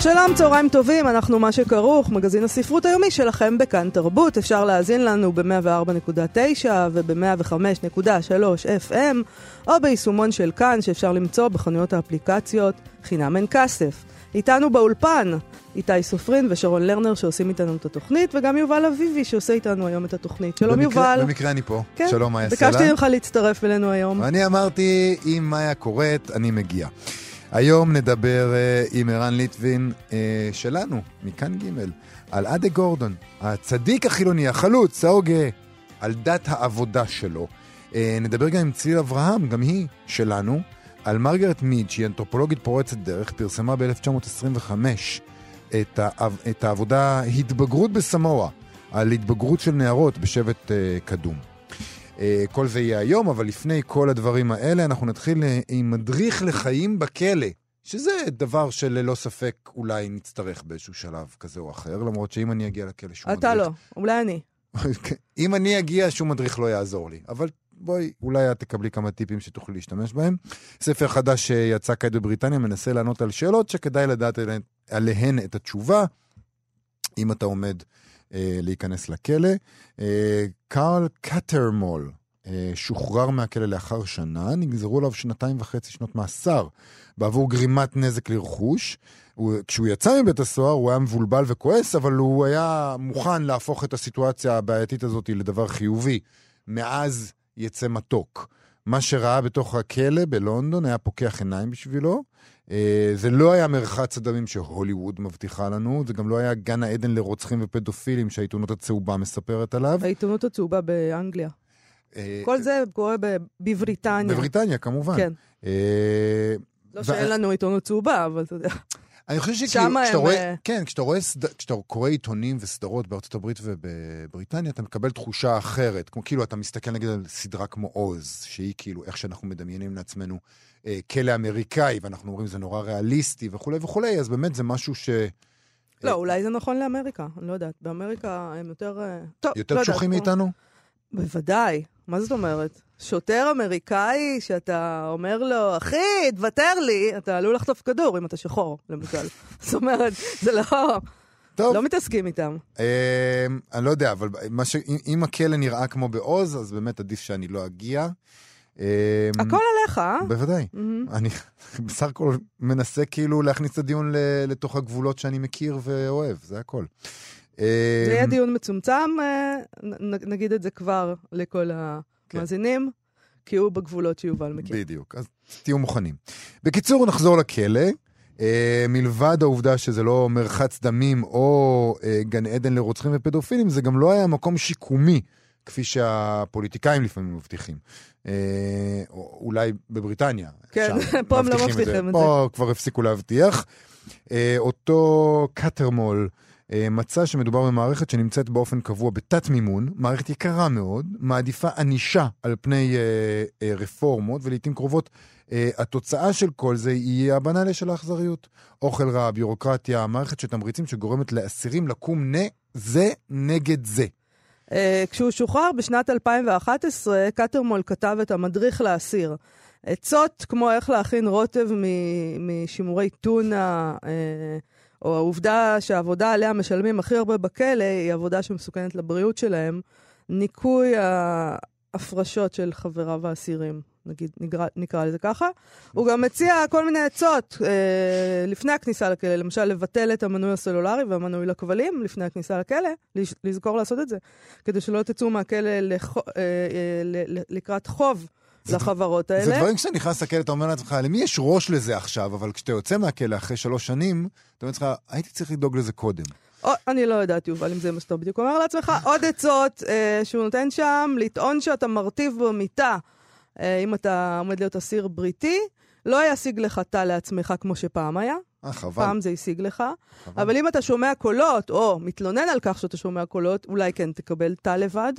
שלום, צהריים טובים, אנחנו מה שכרוך, מגזין הספרות היומי שלכם בכאן תרבות. אפשר להאזין לנו ב-104.9 וב-105.3 FM, או ביישומון של כאן, שאפשר למצוא בחנויות האפליקציות חינם אין כסף. איתנו באולפן, איתי סופרין ושרון לרנר שעושים איתנו את התוכנית, וגם יובל אביבי שעושה איתנו היום את התוכנית. שלום במקרה, יובל. במקרה אני פה. כן, שלום, מאיה סלע. ביקשתי ממך להצטרף אלינו היום. אני אמרתי, אם מאיה קוראת, אני מגיע. היום נדבר uh, עם ערן ליטבין uh, שלנו, מכאן ג', על אדה גורדון, הצדיק החילוני, החלוץ, ההוגה, על דת העבודה שלו. Uh, נדבר גם עם צליל אברהם, גם היא שלנו, על מרגרט מיד, שהיא אנתרופולוגית פורצת דרך, פרסמה ב-1925 את, את העבודה התבגרות בסמואה, על התבגרות של נערות בשבט uh, קדום. Uh, כל זה יהיה היום, אבל לפני כל הדברים האלה, אנחנו נתחיל uh, עם מדריך לחיים בכלא, שזה דבר שללא ספק אולי נצטרך באיזשהו שלב כזה או אחר, למרות שאם אני אגיע לכלא שום אתה מדריך... לא, אולי אני. אם אני אגיע, שום מדריך לא יעזור לי. אבל בואי, אולי את תקבלי כמה טיפים שתוכלי להשתמש בהם. ספר חדש שיצא כעת בבריטניה מנסה לענות על שאלות שכדאי לדעת עליהן, את התשובה, אם אתה עומד אה, להיכנס לכלא. אה, קארל קטרמול אה, שוחרר מהכלא לאחר שנה, נגזרו עליו שנתיים וחצי שנות מאסר בעבור גרימת נזק לרכוש. הוא, כשהוא יצא מבית הסוהר הוא היה מבולבל וכועס, אבל הוא היה מוכן להפוך את הסיטואציה הבעייתית הזאת לדבר חיובי. מאז יצא מתוק. מה שראה בתוך הכלא בלונדון היה פוקח עיניים בשבילו. אה, זה לא היה מרחץ הדמים שהוליווד מבטיחה לנו, זה גם לא היה גן העדן לרוצחים ופדופילים שהעיתונות הצהובה מספרת עליו. העיתונות הצהובה באנגליה. אה, כל זה קורה בבריטניה. בבריטניה, כמובן. כן. אה, לא שאין לנו עיתונות צהובה, אבל אתה יודע. אני חושב שכאילו, כשאתה הם, רואה, אה, כן, כשאתה רואה, סד... כשאתה קורא עיתונים וסדרות בארצות הברית ובבריטניה, אתה מקבל תחושה אחרת. כמו כאילו, אתה מסתכל נגיד על סדרה כמו עוז, שהיא כאילו איך שאנחנו מדמיינים לעצמנו אה, כלא אמריקאי, ואנחנו אומרים זה נורא ריאליסטי וכולי וכולי, אז באמת זה משהו ש... לא, אולי זה נכון לאמריקה, אני לא יודעת. באמריקה הם יותר... אה, טוב, יותר לא קשוחים מאיתנו? בוודאי. מה זאת אומרת? שוטר אמריקאי שאתה אומר לו, אחי, תוותר לי, אתה עלול לחטוף כדור אם אתה שחור, למשל. זאת אומרת, זה לא... טוב. לא מתעסקים איתם. אה, אני לא יודע, אבל ש... אם- הכלא נראה כמו בעוז, אז באמת עדיף שאני לא אגיע. אה, הכל עליך, אה? בוודאי. מהמם. אני בסך הכל מנסה כאילו להכניס את הדיון לתוך הגבולות שאני מכיר ואוהב, זה הכל. אה, זה יהיה דיון מצומצם, אה, נגיד את זה כבר לכל כן. המאזינים, כי הוא בגבולות שיובל מכיר. בדיוק, אז תהיו מוכנים. בקיצור, נחזור לכלא. אה, מלבד העובדה שזה לא מרחץ דמים או אה, גן עדן לרוצחים ופדופילים, זה גם לא היה מקום שיקומי, כפי שהפוליטיקאים לפעמים מבטיחים. אה, או אולי בבריטניה. כן, פה הם לא מבטיחים את פה כבר הפסיקו להבטיח. אה, אותו קטרמול מצא שמדובר במערכת שנמצאת באופן קבוע בתת מימון, מערכת יקרה מאוד, מעדיפה ענישה על פני אה, אה, רפורמות, ולעיתים קרובות אה, התוצאה של כל זה היא הבנאליה של האכזריות. אוכל רע, ביורוקרטיה, מערכת של תמריצים שגורמת לאסירים לקום נה זה נגד זה. אה, כשהוא שוחרר בשנת 2011, קטרמול כתב את המדריך לאסיר. עצות כמו איך להכין רוטב משימורי טונה, אה, או העובדה שהעבודה עליה משלמים הכי הרבה בכלא, היא עבודה שמסוכנת לבריאות שלהם. ניקוי ההפרשות של חבריו האסירים, נגיד, נקרא, נקרא לזה ככה. הוא גם מציע כל מיני עצות אה, לפני הכניסה לכלא, למשל לבטל את המנוי הסלולרי והמנוי לכבלים לפני הכניסה לכלא, לזכור לעשות את זה, כדי שלא תצאו מהכלא לח, אה, אה, לקראת חוב לחברות האלה. זה דברים כשאתה נכנס לכלא, אתה אומר לעצמך, למי יש ראש לזה עכשיו? אבל כשאתה יוצא מהכלא אחרי שלוש שנים, אתה אומר לעצמך, הייתי צריך לדאוג לזה קודם. או, אני לא יודעת, יובל, אם זה מה שאתה בדיוק אומר לעצמך. עוד עצות אה, שהוא נותן שם, לטעון שאתה מרטיב במיטה, אה, אם אתה עומד להיות אסיר בריטי, לא ישיג לך תא לעצמך כמו שפעם היה. אה, חבל. פעם זה השיג לך. חבל. אבל אם אתה שומע קולות, או מתלונן על כך שאתה שומע קולות, אולי כן תקבל תא לבד.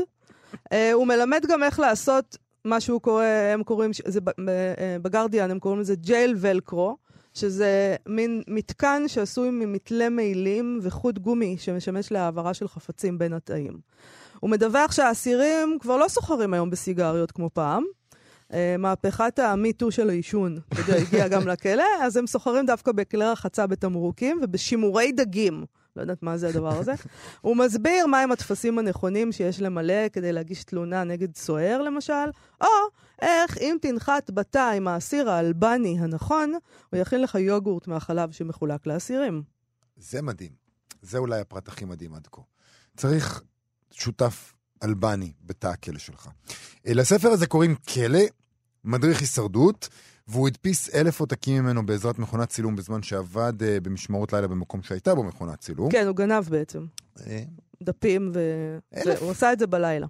אה, הוא מלמד גם איך לעשות מה שהוא קורא, הם קוראים, זה אה, בגרדיאן, הם קוראים לזה ג'ייל ולקרו, שזה מין מתקן שעשוי ממתלה מעילים וחוט גומי שמשמש להעברה של חפצים בין התאים. הוא מדווח שהאסירים כבר לא סוחרים היום בסיגריות כמו פעם. אה, מהפכת המיטו של העישון, הגיעה גם לכלא, אז הם סוחרים דווקא בכלי רחצה בתמרוקים ובשימורי דגים. לא יודעת מה זה הדבר הזה. הוא מסביר מהם הטפסים הנכונים שיש למלא כדי להגיש תלונה נגד סוהר, למשל, או איך אם תנחת בתא עם האסיר האלבני הנכון, הוא יכין לך יוגורט מהחלב שמחולק לאסירים. זה מדהים. זה אולי הפרט הכי מדהים עד כה. צריך שותף אלבני בתא הכלא שלך. אה, לספר הזה קוראים כלא, מדריך הישרדות, והוא הדפיס אלף עותקים ממנו בעזרת מכונת צילום בזמן שעבד אה, במשמרות לילה במקום שהייתה בו מכונת צילום. כן, הוא גנב בעצם. אה, דפים, ו... והוא עשה את זה בלילה.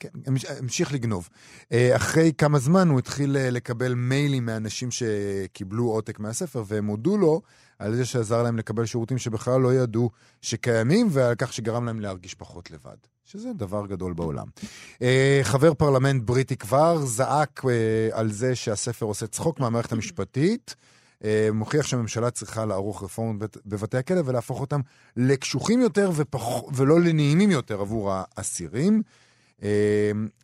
כן, המש- המשיך לגנוב. אה, אחרי כמה זמן הוא התחיל לקבל מיילים מאנשים שקיבלו עותק מהספר, והם הודו לו על זה שעזר להם לקבל שירותים שבכלל לא ידעו שקיימים, ועל כך שגרם להם להרגיש פחות לבד, שזה דבר גדול בעולם. אה, חבר פרלמנט בריטי כבר זעק אה, על זה שהספר עושה צחוק מהמערכת המשפטית. אה, מוכיח שהממשלה צריכה לערוך רפורמות בת- בבתי הכלא ולהפוך אותם לקשוחים יותר ופח... ולא לנעימים יותר עבור האסירים.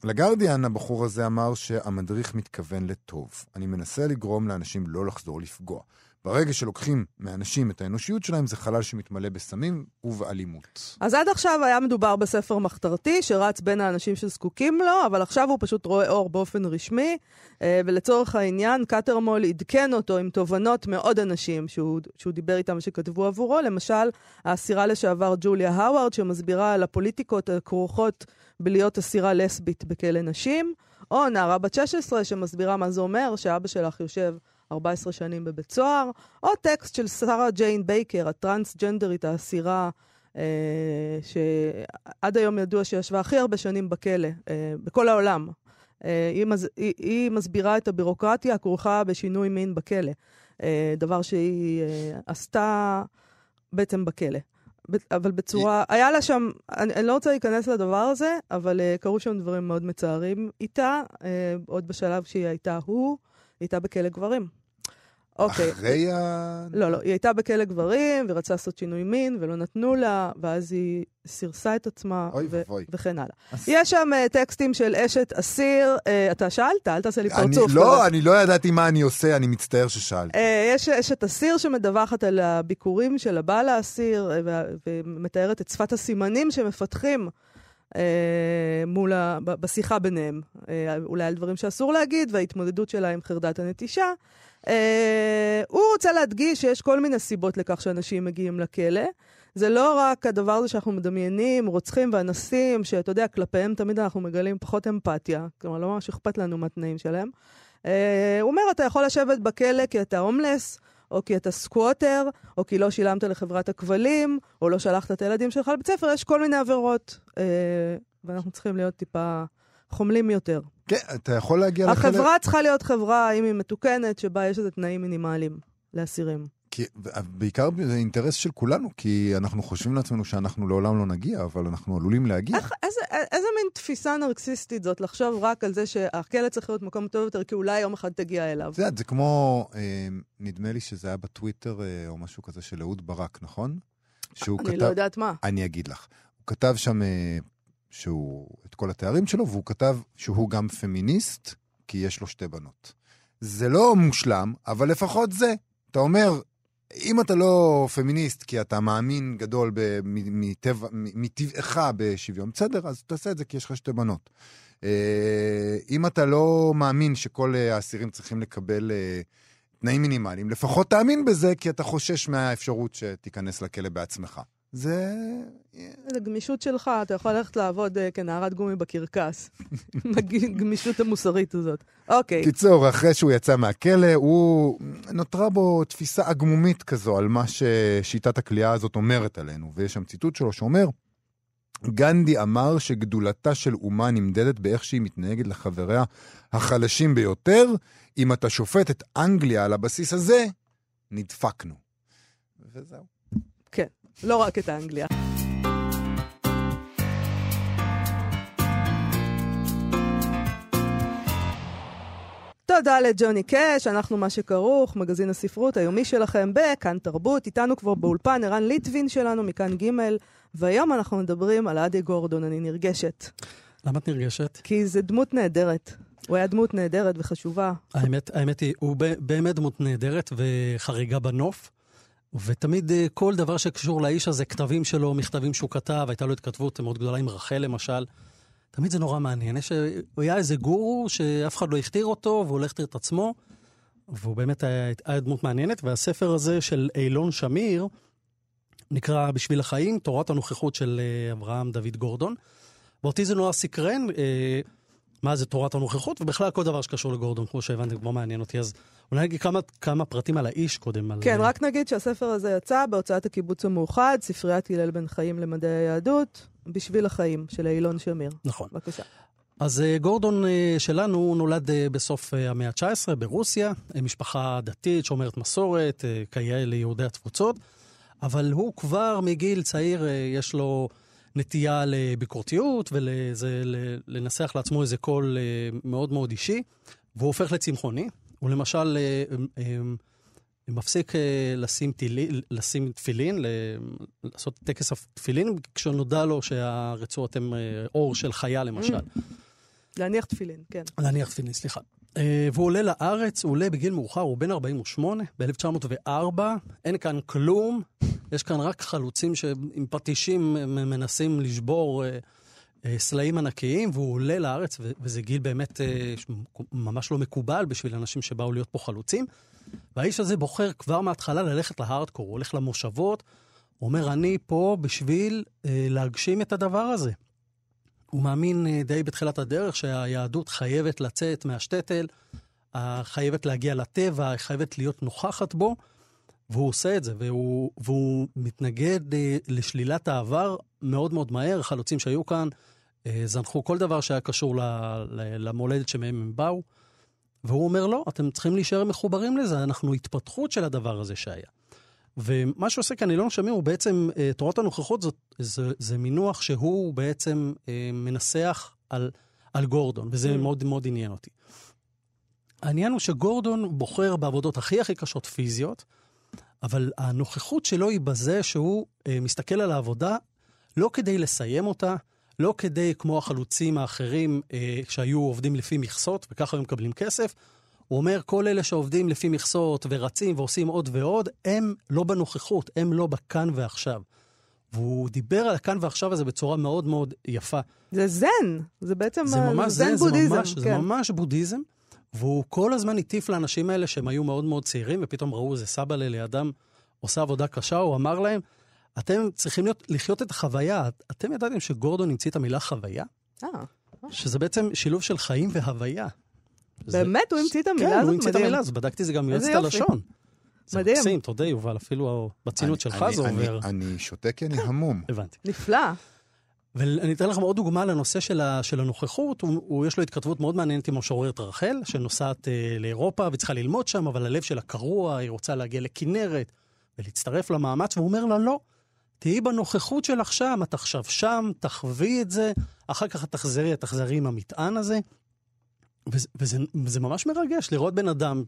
לגרדיאן, הבחור הזה אמר שהמדריך מתכוון לטוב. אני מנסה לגרום לאנשים לא לחזור לפגוע. ברגע שלוקחים מאנשים את האנושיות שלהם, זה חלל שמתמלא בסמים ובאלימות. אז עד עכשיו היה מדובר בספר מחתרתי שרץ בין האנשים שזקוקים לו, אבל עכשיו הוא פשוט רואה אור באופן רשמי, אה, ולצורך העניין, קטרמול עדכן אותו עם תובנות מעוד אנשים שהוא, שהוא דיבר איתם שכתבו עבורו, למשל, האסירה לשעבר ג'וליה האווארד, שמסבירה על הפוליטיקות הכרוכות בלהיות אסירה לסבית בכלא נשים, או נערה בת 16 שמסבירה מה זה אומר שאבא שלך יושב 14 שנים בבית סוהר, או טקסט של שרה ג'יין בייקר, הטרנסג'נדרית האסירה, אה, שעד היום ידוע שישבה הכי הרבה שנים בכלא, אה, בכל העולם. אה, היא, מז, היא, היא מסבירה את הבירוקרטיה הכרוכה בשינוי מין בכלא, אה, דבר שהיא אה, עשתה בעצם בכלא. אבל בצורה, היה לה שם, אני, אני לא רוצה להיכנס לדבר הזה, אבל uh, קרו שם דברים מאוד מצערים איתה, uh, עוד בשלב שהיא הייתה הוא, היא הייתה בכלא גברים. אוקיי. אחרי ה... לא, לא, היא הייתה בכלא גברים, ורצה לעשות שינוי מין, ולא נתנו לה, ואז היא סירסה את עצמה, אוי ו- ואבוי. וכן הלאה. אז- יש שם uh, טקסטים של אשת אסיר, uh, אתה שאלת? אל תעשה לי אני פרצוף. לא, כזה. אני לא ידעתי מה אני עושה, אני מצטער ששאלתי. אה, יש אשת אסיר שמדווחת על הביקורים של הבעל האסיר, וה- ומתארת את שפת הסימנים שמפתחים אה, מול ה... בשיחה ביניהם. אה, אולי על דברים שאסור להגיד, וההתמודדות שלה עם חרדת הנטישה. אה, הוא רוצה להדגיש שיש כל מיני סיבות לכך שאנשים מגיעים לכלא. זה לא רק הדבר הזה שאנחנו מדמיינים, רוצחים ואנסים, שאתה יודע, כלפיהם תמיד אנחנו מגלים פחות אמפתיה. כלומר, לא ממש אכפת לנו מהתנאים שלהם. אה, הוא אומר, אתה יכול לשבת בכלא כי אתה הומלס, או כי אתה סקווטר, או כי לא שילמת לחברת הכבלים, או לא שלחת את הילדים שלך לבית ספר, יש כל מיני עבירות, אה, ואנחנו צריכים להיות טיפה חומלים יותר. כן, אתה יכול להגיע לכלא... החברה צריכה להיות חברה, אם היא מתוקנת, שבה יש איזה תנאים מינימליים לאסירים. כי, בעיקר זה אינטרס של כולנו, כי אנחנו חושבים לעצמנו שאנחנו לעולם לא נגיע, אבל אנחנו עלולים להגיע. איך, איזה, איזה מין תפיסה נרקסיסטית זאת, לחשוב רק על זה שהכלא צריך להיות מקום טוב יותר, כי אולי יום אחד תגיע אליו. יודעת, זה כמו, אה, נדמה לי שזה היה בטוויטר אה, או משהו כזה של אהוד ברק, נכון? שהוא אני כתב... לא יודעת מה. אני אגיד לך. הוא כתב שם אה, שהוא, את כל התארים שלו, והוא כתב שהוא גם פמיניסט, כי יש לו שתי בנות. זה לא מושלם, אבל לפחות זה. אתה אומר, אם אתה לא פמיניסט, כי אתה מאמין גדול מטבעך בשוויון, בסדר, אז תעשה את זה כי יש לך שתי בנות. אה, אם אתה לא מאמין שכל אה, האסירים צריכים לקבל אה, תנאים מינימליים, לפחות תאמין בזה, כי אתה חושש מהאפשרות שתיכנס לכלא בעצמך. זה... זה גמישות שלך, אתה יכול ללכת לעבוד uh, כנערת גומי בקרקס. הגמישות המוסרית הזאת. אוקיי. קיצור, אחרי שהוא יצא מהכלא, הוא... נותרה בו תפיסה עגמומית כזו על מה ששיטת הכליאה הזאת אומרת עלינו. ויש שם ציטוט שלו שאומר, גנדי אמר שגדולתה של אומה נמדדת באיך שהיא מתנהגת לחבריה החלשים ביותר. אם אתה שופט את אנגליה על הבסיס הזה, נדפקנו. וזהו. כן, לא רק את האנגליה. תודה לג'וני קאש, אנחנו מה שכרוך, מגזין הספרות היומי שלכם בכאן תרבות. איתנו כבר באולפן ערן ליטבין שלנו מכאן ג', והיום אנחנו מדברים על אדי גורדון, אני נרגשת. למה את נרגשת? כי זה דמות נהדרת. הוא היה דמות נהדרת וחשובה. האמת, האמת היא, הוא באמת דמות נהדרת וחריגה בנוף. ותמיד אה, כל דבר שקשור לאיש הזה, כתבים שלו, מכתבים שהוא כתב, הייתה לו התכתבות מאוד גדולה עם רחל למשל. תמיד זה נורא מעניין. יש, הוא היה איזה גורו שאף אחד לא הכתיר אותו, והוא לא הכתיר את עצמו, והוא באמת היה, היה דמות מעניינת. והספר הזה של אילון שמיר, נקרא בשביל החיים, תורת הנוכחות של אה, אברהם דוד גורדון. ואותי זה נורא סקרן, אה, מה זה תורת הנוכחות, ובכלל כל דבר שקשור לגורדון, כמו שהבנתם, כבר מעניין אותי. אז אולי נגיד כמה, כמה פרטים על האיש קודם. על... כן, רק נגיד שהספר הזה יצא בהוצאת הקיבוץ המאוחד, ספריית הלל בן חיים למדעי היהדות, בשביל החיים, של אילון שמיר. נכון. בבקשה. אז uh, גורדון uh, שלנו נולד uh, בסוף המאה ה-19 ברוסיה, משפחה דתית, שומרת מסורת, כיאה ליהודי התפוצות, אבל הוא כבר מגיל צעיר, יש לו נטייה לביקורתיות ולנסח לעצמו איזה קול uh, מאוד מאוד אישי, והוא הופך לצמחוני. הוא למשל uh, uh, מפסיק לשים, תילי, לשים תפילין, לעשות טקס התפילין, כשנודע לו שהרצועות הן אור של חיה למשל. Mm. להניח תפילין, כן. להניח תפילין, סליחה. והוא עולה לארץ, הוא עולה בגיל מאוחר, הוא בן 48, ב-1904, אין כאן כלום, יש כאן רק חלוצים שעם פטישים מנסים לשבור סלעים ענקיים, והוא עולה לארץ, וזה גיל באמת ממש לא מקובל בשביל אנשים שבאו להיות פה חלוצים. והאיש הזה בוחר כבר מההתחלה ללכת להארדקור, הוא הולך למושבות, הוא אומר, אני פה בשביל אה, להגשים את הדבר הזה. הוא מאמין אה, די בתחילת הדרך שהיהדות חייבת לצאת מהשטטל, חייבת להגיע לטבע, חייבת להיות נוכחת בו, והוא עושה את זה, והוא, והוא מתנגד אה, לשלילת העבר מאוד מאוד מהר. חלוצים שהיו כאן אה, זנחו כל דבר שהיה קשור למולדת שמהם הם באו. והוא אומר, לא, אתם צריכים להישאר מחוברים לזה, אנחנו התפתחות של הדבר הזה שהיה. ומה שעושה כאן אילון שמיר הוא בעצם, אה, תורת הנוכחות זאת, זה, זה מינוח שהוא בעצם אה, מנסח על, על גורדון, וזה mm. מאוד מאוד עניין אותי. העניין הוא שגורדון בוחר בעבודות הכי הכי קשות פיזיות, אבל הנוכחות שלו היא בזה שהוא אה, מסתכל על העבודה לא כדי לסיים אותה, לא כדי, כמו החלוצים האחרים אה, שהיו עובדים לפי מכסות, וככה הם מקבלים כסף, הוא אומר, כל אלה שעובדים לפי מכסות ורצים ועושים עוד ועוד, הם לא בנוכחות, הם לא בכאן ועכשיו. והוא דיבר על הכאן ועכשיו הזה בצורה מאוד מאוד יפה. זה זן, זה בעצם זה ממש זן, זן בודהיזם. זה ממש, כן. זה ממש בודהיזם, והוא כל הזמן הטיף לאנשים האלה שהם היו מאוד מאוד צעירים, ופתאום ראו איזה סבא לידם עושה עבודה קשה, הוא אמר להם, אתם צריכים להיות, לחיות את החוויה. אתם ידעתם שגורדון המציא את המילה חוויה? אה. שזה בעצם שילוב של חיים והוויה. באמת? זה... הוא המציא את המילה כן, הזאת? כן, הוא המציא את המילה הזאת, בדקתי זה גם יועצת הלשון. זה מדהים. מקסים, תודה יובל, אפילו בצינות שלך זה עובר. אני שותק כי אני המום. הבנתי. נפלא. ואני אתן לכם עוד דוגמה לנושא של, ה, של הנוכחות. הוא, הוא, יש לו התכתבות מאוד מעניינת עם המשוררת רחל, שנוסעת אה, לאירופה וצריכה ללמוד שם, אבל הלב שלה קרוע, היא רוצה להגיע לכנרת ולהצטרף למאמץ, והוא אומר לה, לא, תהיי בנוכחות שלך שם, את עכשיו שם, תחווי את זה, אחר כך תחזרי, תחזרי עם המטען הזה. וזה, וזה, ממש מרגש לראות בן אדם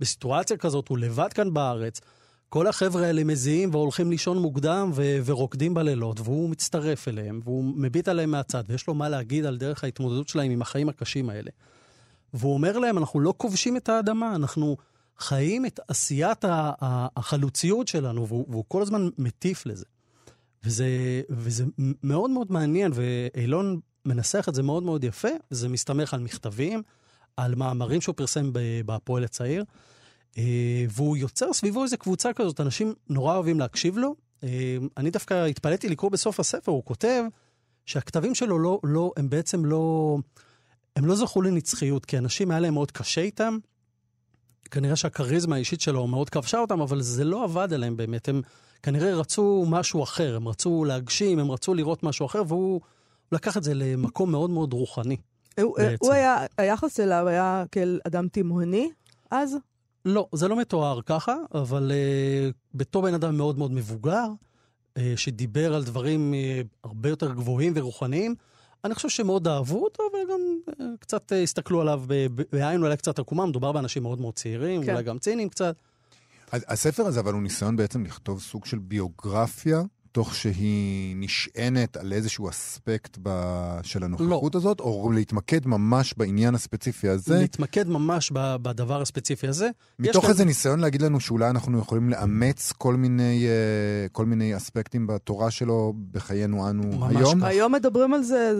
בסיטואציה כזאת, הוא לבד כאן בארץ, כל החבר'ה האלה מזיעים והולכים לישון מוקדם ו- ורוקדים בלילות, והוא מצטרף אליהם, והוא מביט עליהם מהצד, ויש לו מה להגיד על דרך ההתמודדות שלהם עם החיים הקשים האלה. והוא אומר להם, אנחנו לא כובשים את האדמה, אנחנו חיים את עשיית החלוציות שלנו, והוא, והוא כל הזמן מטיף לזה. וזה, וזה מאוד מאוד מעניין, ואילון מנסח את זה מאוד מאוד יפה, זה מסתמך על מכתבים, על מאמרים שהוא פרסם בהפועל הצעיר, אה, והוא יוצר סביבו איזו קבוצה כזאת, אנשים נורא אוהבים להקשיב לו. אה, אני דווקא התפלאתי לקרוא בסוף הספר, הוא כותב שהכתבים שלו לא, לא, הם בעצם לא, הם לא זכו לנצחיות, כי אנשים היה להם מאוד קשה איתם. כנראה שהכריזמה האישית שלו מאוד כבשה אותם, אבל זה לא עבד עליהם באמת. הם כנראה רצו משהו אחר, הם רצו להגשים, הם רצו לראות משהו אחר, והוא לקח את זה למקום מאוד מאוד רוחני. הוא, בעצם. הוא היה, היחס אליו היה כאל אדם תימהוני אז? לא, זה לא מתואר ככה, אבל uh, בתור בן אדם מאוד מאוד מבוגר, uh, שדיבר על דברים uh, הרבה יותר גבוהים ורוחניים, אני חושב שמאוד אהבו אותו, וגם uh, קצת uh, הסתכלו עליו בעין אולי קצת עקומה, מדובר באנשים מאוד מאוד צעירים, כן. אולי גם ציניים קצת. הספר הזה, אבל הוא ניסיון בעצם לכתוב סוג של ביוגרפיה, תוך שהיא נשענת על איזשהו אספקט ב... של הנוכחות הזאת, או להתמקד ממש בעניין הספציפי הזה, להתמקד ממש ב- בדבר הספציפי הזה. מתוך איזה ניסיון להגיד לנו שאולי אנחנו יכולים לאמץ כל מיני, אה, כל מיני אספקטים בתורה שלו בחיינו אנו ממש היום. כך. היום מדברים על זה,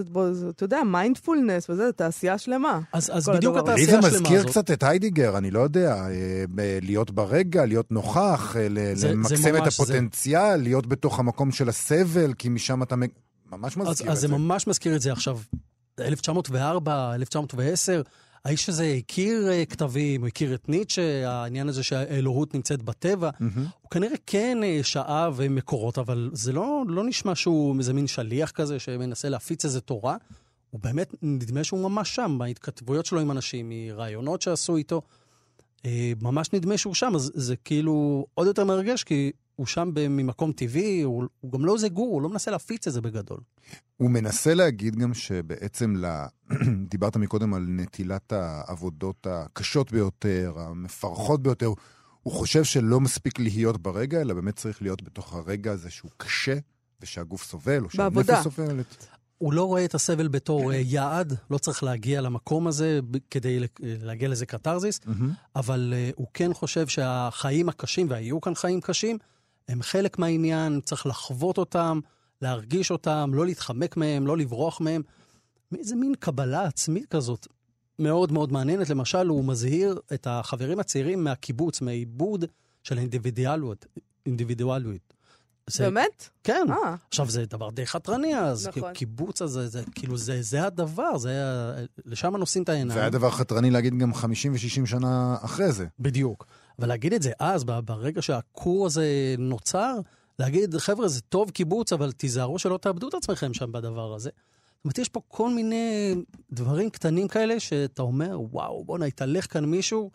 אתה יודע, מיינדפולנס וזה, זה תעשייה שלמה. אז, אז בדיוק הדבר הזה. לי התעשייה זה השלמה מזכיר הזאת. קצת את היידגר, אני לא יודע, אה, להיות ברגע, להיות נוכח, אה, זה- למקסם את ממש זה. הפוטנציאל, להיות בתוך המקום של הסבל, כי משם אתה ממש אז, מזכיר אז את זה זה. ממש מזכיר את זה עכשיו. 1904, 1910, האיש הזה הכיר אה, כתבים, הכיר את ניטשה, העניין הזה שהאלוהות נמצאת בטבע. מהמם. הוא כנראה כן אה, שאב מקורות, אבל זה לא, לא נשמע שהוא איזה מין שליח כזה שמנסה להפיץ איזה תורה. הוא באמת, נדמה שהוא ממש שם, בהתכתבויות שלו עם אנשים, מרעיונות שעשו איתו. אה, ממש נדמה שהוא שם, אז זה כאילו עוד יותר מרגש, כי הוא שם ממקום טבעי, הוא, הוא גם לא איזה גור, הוא לא מנסה להפיץ את זה בגדול. הוא מנסה להגיד גם שבעצם, ל... דיברת מקודם על נטילת העבודות הקשות ביותר, המפרכות ביותר, הוא חושב שלא מספיק להיות ברגע, אלא באמת צריך להיות בתוך הרגע הזה שהוא קשה, ושהגוף סובל, או שהנפש. סובלת. הוא לא רואה את הסבל בתור אה, יעד, לא צריך להגיע למקום הזה כדי להגיע לאיזה קתרזיס, מהמם. אבל uh, הוא כן חושב שהחיים הקשים, והיו כאן חיים קשים, הם חלק מהעניין, צריך לחוות אותם, להרגיש אותם, לא להתחמק מהם, לא לברוח מהם. איזה מין קבלה עצמית כזאת מאוד מאוד מעניינת. למשל, הוא מזהיר את החברים הצעירים מהקיבוץ, מהעיבוד של האינדיבידואליות. אינדיבידואליות. זה- באמת? כן. אה, עכשיו, זה דבר די חתרני, אז נכון. קיבוץ הזה, זה, כאילו, זה, זה הדבר, זה, לשם נושאים את העיניים. והיה דבר חתרני להגיד גם 50 ו-60 שנה אחרי זה. בדיוק. אבל להגיד את זה אז, ברגע שהכור הזה נוצר, להגיד, חבר'ה, זה טוב קיבוץ, אבל תיזהרו שלא תאבדו את עצמכם שם בדבר הזה. זאת אומרת, יש פה כל מיני דברים קטנים כאלה שאתה אומר, וואו, בואנה, התהלך כאן מישהו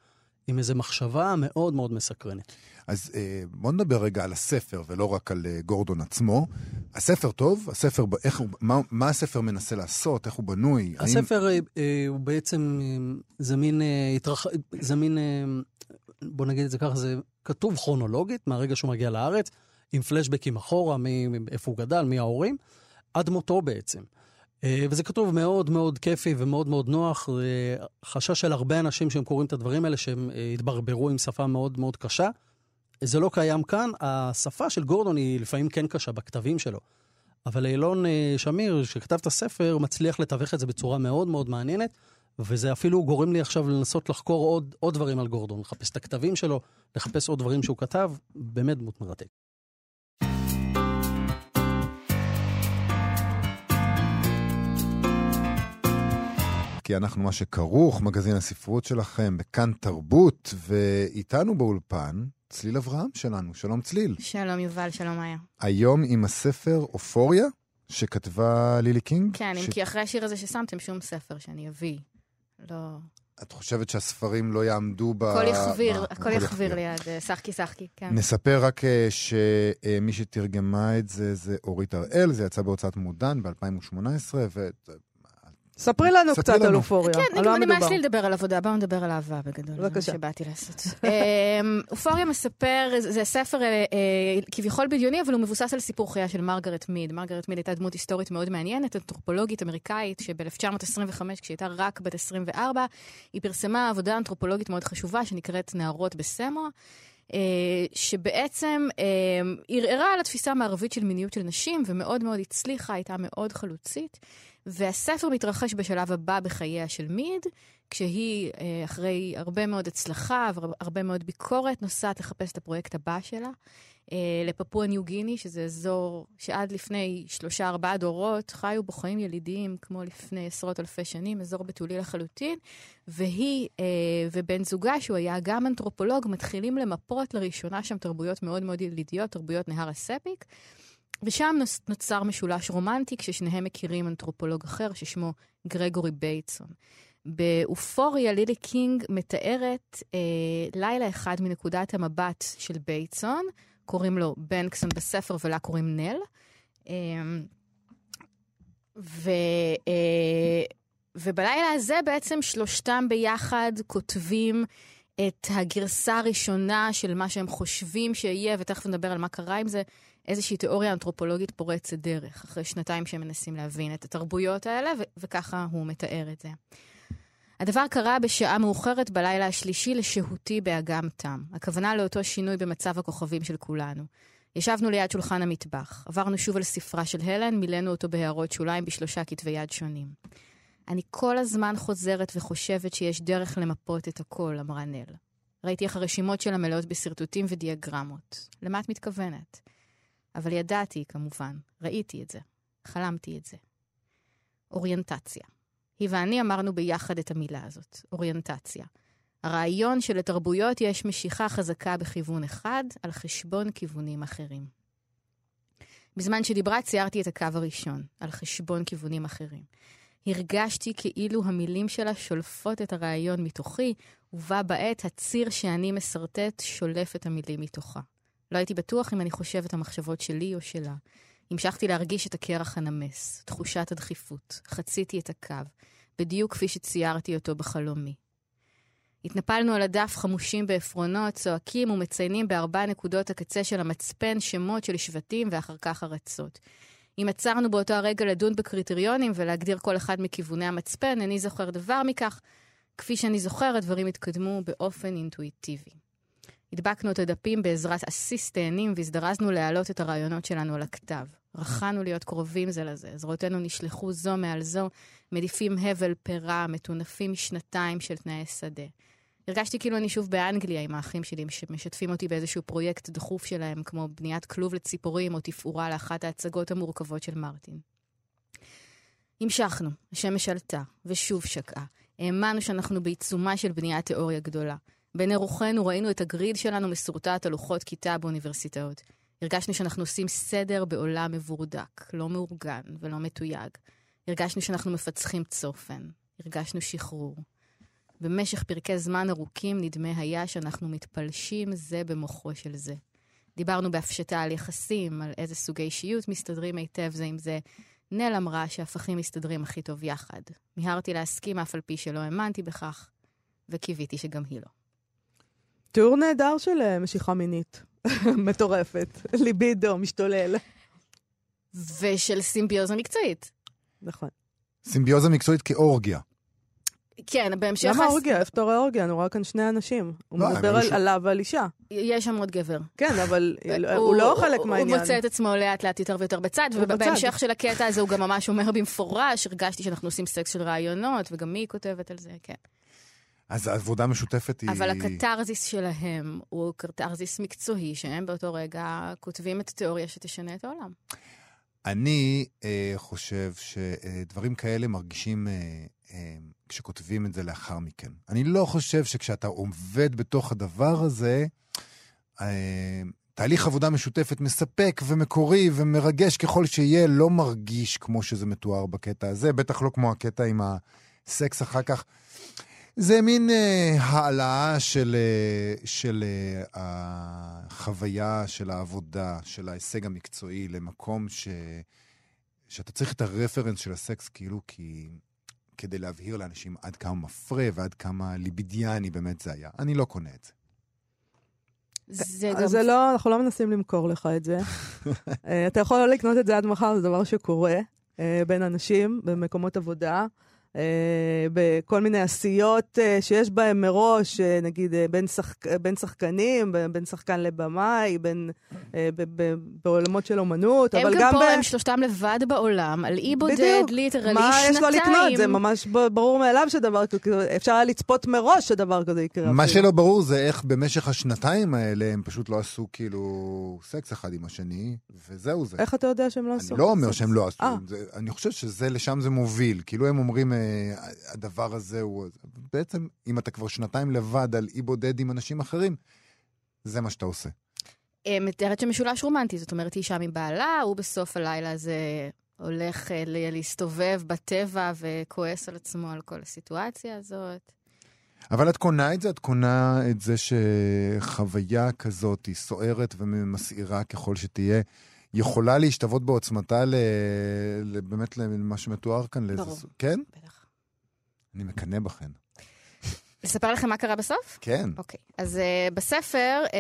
עם איזו מחשבה מאוד מאוד מסקרנת. אז אה, בוא נדבר רגע על הספר, ולא רק על אה, גורדון עצמו. הספר טוב? הספר, איך הוא, מה, מה הספר מנסה לעשות? איך הוא בנוי? האם- הספר אה, אה, הוא בעצם, זה מין, התרח... זה מין, בוא נגיד את זה ככה, זה כתוב כרונולוגית מהרגע שהוא מגיע לארץ, עם פלשבקים אחורה, מאיפה הוא גדל, מי ההורים, עד מותו בעצם. אה, וזה כתוב מאוד מאוד כיפי ומאוד מאוד נוח. אה, חשש של הרבה אנשים שהם קוראים את הדברים האלה, שהם אה, התברברו עם שפה מאוד מאוד קשה. זה לא קיים כאן. השפה של גורדון היא לפעמים כן קשה בכתבים שלו. אבל אילון שמיר, שכתב את הספר, מצליח לתווך את זה בצורה מאוד מאוד מעניינת, וזה אפילו גורם לי עכשיו לנסות לחקור עוד, עוד דברים על גורדון, לחפש את הכתבים שלו, לחפש עוד דברים שהוא כתב, באמת דמות מרתק. כי אנחנו מה שכרוך, מגזין הספרות שלכם, בכאן תרבות, ואיתנו באולפן, צליל אברהם שלנו. שלום צליל. שלום יובל, שלום מאיה. היום עם הספר אופוריה, שכתבה לילי קינג. כן, ש... אם כי אחרי השיר הזה ששמתם שום ספר שאני אביא. לא... את חושבת שהספרים לא יעמדו ב... הכל יחוויר, ב- הכל יחוויר ליד אה, שחקי שחקי, כן. נספר רק אה, שמי שתרגמה את זה זה אורית הראל, זה יצא בהוצאת מודן ב-2018, ו... ספרי לנו ספרי קצת על לנו. אופוריה. כן, על מה נמאס מדובר? לי לדבר על עבודה, בואו נדבר על אהבה בגדול. זה מה בבקשה. שבאתי לעשות. אמ, אופוריה מספר, זה ספר אה, אה, כביכול בדיוני, אבל הוא מבוסס על סיפור חייה של מרגרט מיד. מרגרט מיד הייתה דמות היסטורית מאוד מעניינת, אנתרופולוגית אמריקאית, שב-1925, כשהיא הייתה רק בת 24, היא פרסמה עבודה אנתרופולוגית מאוד חשובה, שנקראת נערות בסמוע. אה, שבעצם אה, ערערה על התפיסה המערבית של מיניות של נשים, ומאוד מאוד הצליחה, הייתה מאוד חלוצית. והספר מתרחש בשלב הבא בחייה של מיד, כשהיא, אה, אחרי הרבה מאוד הצלחה והרבה מאוד ביקורת, נוסעת לחפש את הפרויקט הבא שלה. אה, לפפואה ניו גיני, שזה אזור שעד לפני שלושה ארבעה דורות חיו בו חיים ילידיים כמו לפני עשרות אלפי שנים, אזור בתולי לחלוטין, והיא אה, ובן זוגה, שהוא היה גם אנתרופולוג, מתחילים למפות לראשונה שם תרבויות מאוד מאוד ילידיות, תרבויות נהר הספיק. ושם נוצר משולש רומנטי, כששניהם מכירים אנתרופולוג אחר ששמו גרגורי בייטסון. באופוריה לילי קינג מתארת אה, לילה אחד מנקודת המבט של בייטסון, קוראים לו בנקסון בספר ולה קוראים נל. אה, ו, אה, ובלילה הזה בעצם שלושתם ביחד כותבים את הגרסה הראשונה של מה שהם חושבים שיהיה, ותכף נדבר על מה קרה עם זה, איזושהי תיאוריה אנתרופולוגית פורצת דרך, אחרי שנתיים שהם מנסים להבין את התרבויות האלה, ו- וככה הוא מתאר את זה. הדבר קרה בשעה מאוחרת בלילה השלישי לשהותי באגם תם. הכוונה לאותו שינוי במצב הכוכבים של כולנו. ישבנו ליד שולחן המטבח, עברנו שוב על ספרה של הלן, מילאנו אותו בהערות שוליים בשלושה כתבי יד שונים. אני כל הזמן חוזרת וחושבת שיש דרך למפות את הכל, אמרה נל. ראיתי איך הרשימות שלה מלאות בשרטוטים ודיאגרמות. למה את מתכוונת? אבל ידעתי, כמובן, ראיתי את זה, חלמתי את זה. אוריינטציה. היא ואני אמרנו ביחד את המילה הזאת, אוריינטציה. הרעיון שלתרבויות יש משיכה חזקה בכיוון אחד על חשבון כיוונים אחרים. בזמן שדיברה ציירתי את הקו הראשון, על חשבון כיוונים אחרים. הרגשתי כאילו המילים שלה שולפות את הרעיון מתוכי, ובה בעת הציר שאני משרטט שולף את המילים מתוכה. לא הייתי בטוח אם אני חושבת המחשבות שלי או שלה. המשכתי להרגיש את הקרח הנמס, תחושת הדחיפות. חציתי את הקו, בדיוק כפי שציירתי אותו בחלומי. התנפלנו על הדף חמושים בעפרונות, צועקים ומציינים בארבע נקודות הקצה של המצפן שמות של שבטים ואחר כך ארצות. אם עצרנו באותו הרגע לדון בקריטריונים ולהגדיר כל אחד מכיווני המצפן, איני זוכר דבר מכך. כפי שאני זוכר, הדברים התקדמו באופן אינטואיטיבי. הדבקנו את הדפים בעזרת עסיס תאנים והזדרזנו להעלות את הרעיונות שלנו על הכתב. רכנו להיות קרובים זה לזה, זרועותינו נשלחו זו מעל זו, מדיפים הבל פרה, מטונפים משנתיים של תנאי שדה. הרגשתי כאילו אני שוב באנגליה עם האחים שלי, שמשתפים אותי באיזשהו פרויקט דחוף שלהם, כמו בניית כלוב לציפורים או תפאורה לאחת ההצגות המורכבות של מרטין. המשכנו, השמש עלתה, ושוב שקעה. האמנו שאנחנו בעיצומה של בניית תיאוריה גדולה. בעיני רוחנו ראינו את הגריד שלנו משורטט על לוחות כיתה באוניברסיטאות. הרגשנו שאנחנו עושים סדר בעולם מבורדק, לא מאורגן ולא מתויג. הרגשנו שאנחנו מפצחים צופן. הרגשנו שחרור. במשך פרקי זמן ארוכים נדמה היה שאנחנו מתפלשים זה במוחו של זה. דיברנו בהפשטה על יחסים, על איזה סוגי אישיות מסתדרים היטב זה עם זה. נל אמרה שהפכים מסתדרים הכי טוב יחד. מיהרתי להסכים אף על פי שלא האמנתי בכך, וקיוויתי שגם היא לא. תיאור נהדר של אה, משיכה מינית. מטורפת. ליבידו, משתולל. ושל סימביוזה מקצועית. נכון. סימביוזה מקצועית כאורגיה. כן, בהמשך... למה אורגיה? איפה אתה רואה אורגיה? אני רואה כאן שני אנשים. הוא לא, מדבר עליו ועל אישה. יש שם עוד גבר. כן, אבל הוא לא חלק מהעניין. הוא מוצא את עצמו לאט לאט יותר ויותר בצד. ובהמשך של הקטע הזה הוא גם ממש אומר במפורש, הרגשתי שאנחנו עושים סקס של רעיונות, וגם היא כותבת על זה, כן. אז העבודה המשותפת היא... אבל הקתרזיס שלהם הוא קתרזיס מקצועי, שהם באותו רגע כותבים את התיאוריה שתשנה את העולם. אני אה, חושב שדברים כאלה מרגישים אה, אה, כשכותבים את זה לאחר מכן. אני לא חושב שכשאתה עובד בתוך הדבר הזה, אה, תהליך עבודה משותפת מספק ומקורי ומרגש ככל שיהיה, לא מרגיש כמו שזה מתואר בקטע הזה, בטח לא כמו הקטע עם הסקס אחר כך. זה מין אה, העלאה של, אה, של אה, החוויה, של העבודה, של ההישג המקצועי למקום ש, שאתה צריך את הרפרנס של הסקס כאילו כי, כדי להבהיר לאנשים עד כמה מפרה ועד כמה ליבידיאני באמת זה היה. אני לא קונה את זה. זה גם... זה לא, אנחנו לא מנסים למכור לך את זה. אה, אתה יכול לא לקנות את זה עד מחר, זה דבר שקורה אה, בין אנשים במקומות עבודה. אה, בכל מיני עשיות אה, שיש בהן מראש, אה, נגיד בין, שחק, בין שחקנים, בין, שחקן לבמאי, בין, אה, ב, ב, בעולמות של אומנות, הם אבל גם גם פה, ב... הם שלושתם לבד בעולם, על אי בודד, בדיוק. ליטרלי, מה שנתיים. יש לו לקנות? זה ממש ב- ברור מאליו שדבר כזה, אפשר היה לצפות מראש שדבר כזה יקרה. מה. שלא ברור זה איך במשך השנתיים האלה הם פשוט לא עשו כאילו סקס אחד עם השני, וזהו זה. איך אתה יודע שהם לא עשו? אני לא אומר סקס? שהם לא עשו. זה, אני חושב שזה, לשם זה מוביל. כאילו הם אומרים, הדבר הזה הוא... בעצם, אם אתה כבר שנתיים לבד על אי בודד עם אנשים אחרים, זה מה שאתה עושה. אה, מתארת שמשולש רומנטי, זאת אומרת, היא שם עם בעלה, הוא בסוף הלילה הזה הולך אה, להסתובב בטבע וכועס על עצמו על כל הסיטואציה הזאת. אבל את קונה את זה? את קונה את זה שחוויה כזאת היא סוערת ומסעירה ככל שתהיה, יכולה להשתוות בעוצמתה ל... באמת למה שמתואר כאן? ברור. סוג- כן? בטח. אני מקנא בכן. לספר לכם מה קרה בסוף? כן. אוקיי. אז uh, בספר uh,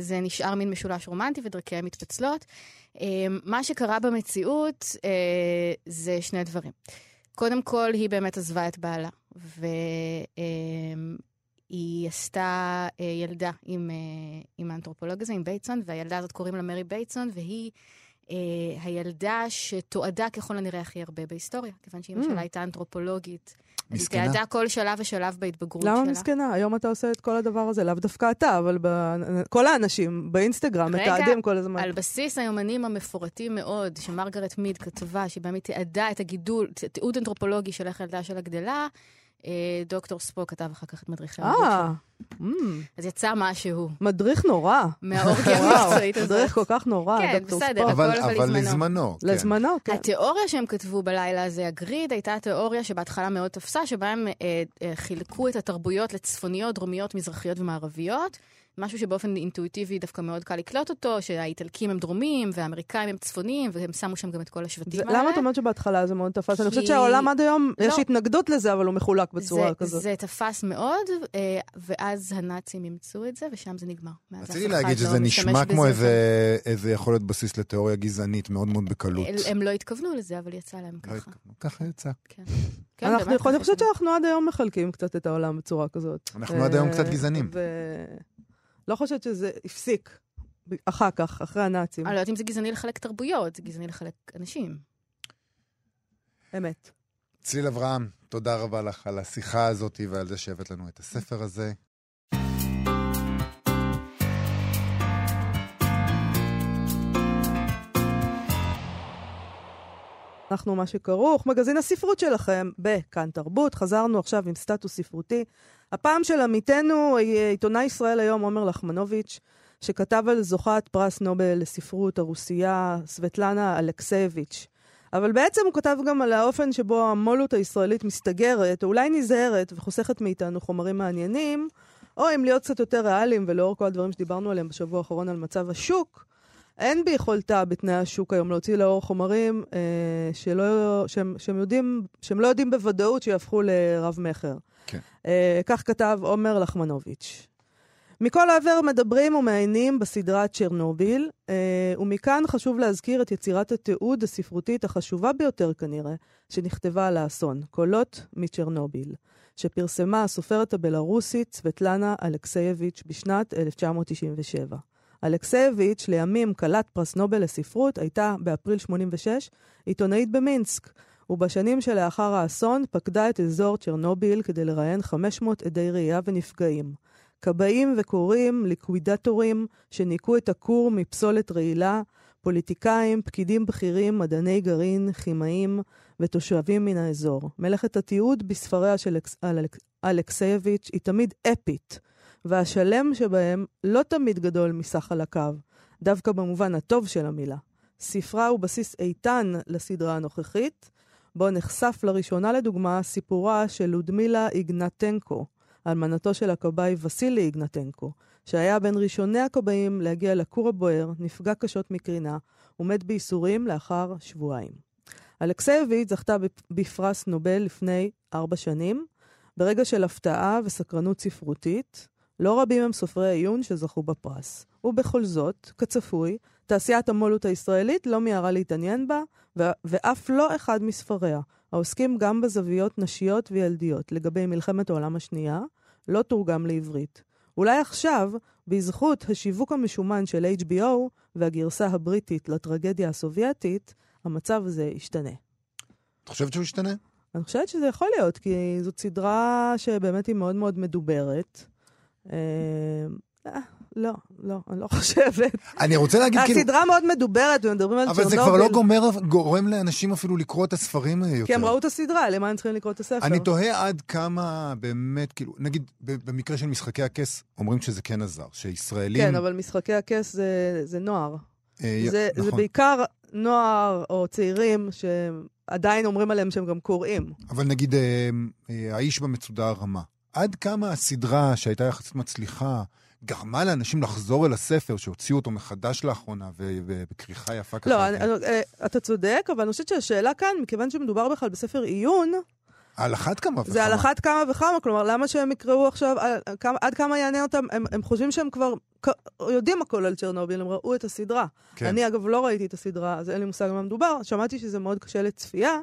זה נשאר מין משולש רומנטי ודרכיהם מתפצלות. Uh, מה שקרה במציאות uh, זה שני דברים. קודם כל, היא באמת עזבה את בעלה, והיא עשתה uh, ילדה עם, אה, עם האנתרופולוג הזה, עם בייטסון, והילדה הזאת קוראים לה מרי בייטסון, והיא אה, הילדה שתועדה ככל הנראה הכי הרבה בהיסטוריה, כיוון שאימא ממ. שלה הייתה אנתרופולוגית. אז היא מסכנה. תיעדה כל שלב ושלב בהתבגרות שלה. למה מסכנה? היום אתה עושה את כל הדבר הזה, לאו דווקא אתה, אבל ב... כל האנשים באינסטגרם רגע, מתעדים כל הזמן. על בסיס היומנים המפורטים מאוד, שמרגרט מיד כתבה, שבהם היא תיעדה את הגידול, תיעוד אנתרופולוגי של איך הילדה שלה גדלה, דוקטור ספוק כתב אחר כך את מדריכי ההורות אה, mm, אז יצא משהו מדריך נורא. מהאורגיה המקצועית הזאת. מדריך כל כך נורא, כן, דוקטור בסדר. ספורט. אבל, אבל אבל לזמנו. לזמנו. כן. לזמנו, כן. התיאוריה שהם כתבו בלילה הזה, הגריד, הייתה תיאוריה שבהתחלה מאוד תפסה, שבה הם אה, אה, חילקו את התרבויות לצפוניות, דרומיות, מזרחיות ומערביות. משהו שבאופן אינטואיטיבי דווקא מאוד קל לקלוט אותו, שהאיטלקים הם דרומים והאמריקאים הם צפוניים, והם שמו שם גם את כל השבטים זה- האלה. למה את אומרת שבהתחלה זה מאוד תפס? אני חושבת כי- שהעולם עד היום, לא. יש התנגדות לזה, אבל הוא מחולק בצורה זה, כזאת. זה תפס מאוד, אה, ואז הנאצים אימצו את זה, ושם זה נגמר. רציתי להגיד לא שזה משתמש נשמע כמו. איזה, איזה יכול להיות בסיס לתיאוריה גזענית מאוד מאוד בקלות. הם- הם לא התכוונו לזה, אבל יצא להם לא ככה. ככה יצא. כן. כן, אנחנו אני חושבת. שאנחנו עד היום מחלקים קצת את העולם בצורה כזאת. אנחנו עד היום אה, קצת גזענים. ולא חושבת שזה הפסיק אחר כך, אחרי הנאצים. אני לא יודעת אם זה גזעני לחלק תרבויות, זה גזעני לחלק אנשים. אמת. צליל אברהם, תודה רבה לך על השיחה הזאת ועל זה שהבאת לנו את הספר הזה. אנחנו מה שכרוך, מגזין הספרות שלכם בכאן תרבות. חזרנו עכשיו עם סטטוס ספרותי. הפעם של עמיתנו, עיתונאי ישראל היום, עומר לחמנוביץ', שכתב על זוכת פרס נובל לספרות הרוסייה, סבטלנה אלכסייביץ'. אבל בעצם הוא כתב גם על האופן שבו המו"לות הישראלית מסתגרת, או אולי נזהרת וחוסכת מאיתנו חומרים מעניינים, או אם להיות קצת יותר ריאליים, ולאור כל הדברים שדיברנו עליהם בשבוע האחרון על מצב השוק, אין ביכולתה בתנאי השוק היום להוציא לאור חומרים אה, שלא, שהם, שהם, יודעים, שהם לא יודעים בוודאות שיהפכו לרב-מכר. כן. אה, כך כתב עומר לחמנוביץ'. מכל העבר מדברים ומעיינים בסדרה צ'רנוביל, אה, ומכאן חשוב להזכיר את יצירת התיעוד הספרותית החשובה ביותר כנראה, שנכתבה על האסון, קולות מצ'רנוביל, שפרסמה הסופרת הבלארוסית סבטלנה אלכסייביץ' בשנת 1997. אלכסייביץ', לימים כלת פרס נובל לספרות, הייתה באפריל 86 עיתונאית במינסק, ובשנים שלאחר האסון פקדה את אזור צ'רנוביל כדי לראיין 500 עדי ראייה ונפגעים. כבאים וקוראים, ליקווידטורים, שניקו את הכור מפסולת רעילה, פוליטיקאים, פקידים בכירים, מדעני גרעין, כימאים ותושבים מן האזור. מלאכת התיעוד בספריה של אלכס- אלכ- אלכסייביץ' היא תמיד אפית, והשלם שבהם לא תמיד גדול מסך חלקיו, דווקא במובן הטוב של המילה. ספרה הוא בסיס איתן לסדרה הנוכחית, בו נחשף לראשונה לדוגמה סיפורה של לודמילה איגנטנקו, אלמנתו של הכבאי וסילי איגנטנקו, שהיה בין ראשוני הכבאים להגיע לכור הבוער, נפגע קשות מקרינה ומת בייסורים לאחר שבועיים. אלכסייביץ' זכתה בפרס נובל לפני ארבע שנים, ברגע של הפתעה וסקרנות ספרותית, לא רבים הם סופרי עיון שזכו בפרס. ובכל זאת, כצפוי, תעשיית המו"לות הישראלית לא מיהרה להתעניין בה, ו- ואף לא אחד מספריה, העוסקים גם בזוויות נשיות וילדיות לגבי מלחמת העולם השנייה, לא תורגם לעברית. אולי עכשיו, בזכות השיווק המשומן של HBO והגרסה הבריטית לטרגדיה הסובייטית, המצב הזה ישתנה. את חושבת שהוא ישתנה? אני חושבת שזה יכול להיות, כי זאת סדרה שבאמת היא מאוד מאוד מדוברת. אה, לא, לא, אני לא חושבת. אני רוצה להגיד כאילו... הסדרה מאוד מדוברת, ומדברים על אבל זה צ'רנוביל. כבר לא גומר, גורם לאנשים אפילו לקרוא את הספרים אה, יותר. כי הם ראו את הסדרה, למה הם צריכים לקרוא את הספר? אני תוהה עד כמה באמת, כאילו, נגיד, במקרה של משחקי הכס, אומרים שזה כן עזר, שישראלים... כן, אבל משחקי הכס זה, זה נוער. אה, זה, נכון. זה בעיקר נוער או צעירים שעדיין אומרים עליהם שהם גם קוראים. אבל נגיד, אה, אה, האיש במצודה הרמה. עד כמה הסדרה, שהייתה יחסית מצליחה, גרמה לאנשים לחזור אל הספר, שהוציאו אותו מחדש לאחרונה, ובכריכה יפה ככה. לא, אני, אני, אה, אתה צודק, אבל אני חושבת שהשאלה כאן, מכיוון שמדובר בכלל בספר עיון, על אחת כמה וכמה. זה על אחת כמה וכמה, כלומר, למה שהם יקראו עכשיו, עד כמה יעניין אותם, הם, הם חושבים שהם כבר יודעים הכל על צ'רנוביל, הם ראו את הסדרה. כן. אני אגב לא ראיתי את הסדרה, אז אין לי מושג מה מדובר, שמעתי שזה מאוד קשה לצפייה,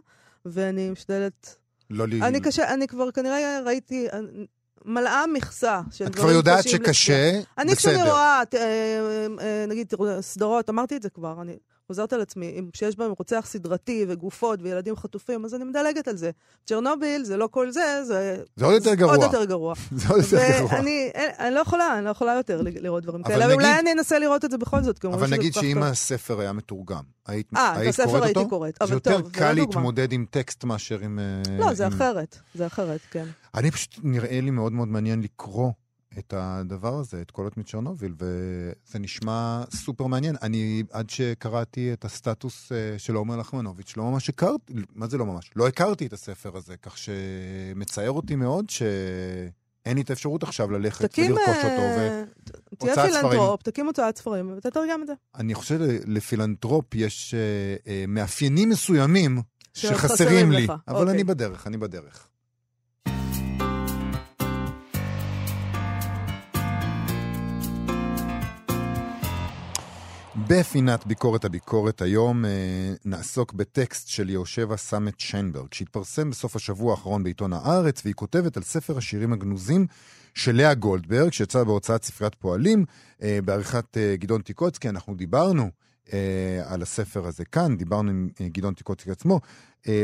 ואני משתדלת... לא לי... אני קשה, אני כבר כנראה ראיתי, אני- מלאה מכסה של את דברים כבר יודעת קשים לצפייה. שקשה, אני כשאני בסדר. רואה, אה, אה, אה, נגיד, סדרות, אמרתי את זה כבר, אני חוזרת על עצמי, אם שיש בהם רוצח סדרתי וגופות וילדים חטופים, אז אני מדלגת על זה. צ'רנוביל זה לא כל זה, זה... זה עוד יותר גרוע. עוד יותר גרוע. זה עוד יותר גרוע. ואני אני לא יכולה, אני לא יכולה יותר לראות דברים כאלה, אולי אני אנסה לראות את זה בכל זאת, אומרים אבל נגיד שאם. הספר היה מתורגם, היית אה, את הספר קוראת הייתי אותו? קוראת, אבל יותר טוב, זה קל לא דוגמה. להתמודד עם טקסט מאשר עם... אה, לא, זה אחרת, זה אחרת, כן. אני פשוט, נראה לי מאוד מאוד מעניין לקרוא את הדבר הזה, את קולות מצ'רנוביל, וזה נשמע סופר מעניין. אני, עד שקראתי את הסטטוס אה, של עומר לחמנוביץ', לא ממש הכרתי, מה זה לא ממש? לא הכרתי את הספר הזה, כך שמצער אותי מאוד שאין לי את האפשרות עכשיו ללכת תקים, ולרכוש אותו. אה, תהיה הוצאת ספרים. פילנטרופ, תקים הוצאת ספרים ותתרגם את זה. ואני חושב שלפילנטרופ יש אה, מאפיינים מסוימים שחסרים לי, לך. אבל אוקיי. אני בדרך, אני בדרך. בפינת ביקורת הביקורת היום אה, נעסוק בטקסט של יהושבע סמט שיינברג, שהתפרסם בסוף השבוע האחרון בעיתון הארץ, והיא כותבת על ספר השירים הגנוזים של לאה גולדברג, שיצא בהוצאת ספריית פועלים, אה, בעריכת אה, גדעון טיקוצקי. אנחנו דיברנו על הספר הזה כאן, דיברנו עם גדעון טיקוצקי עצמו.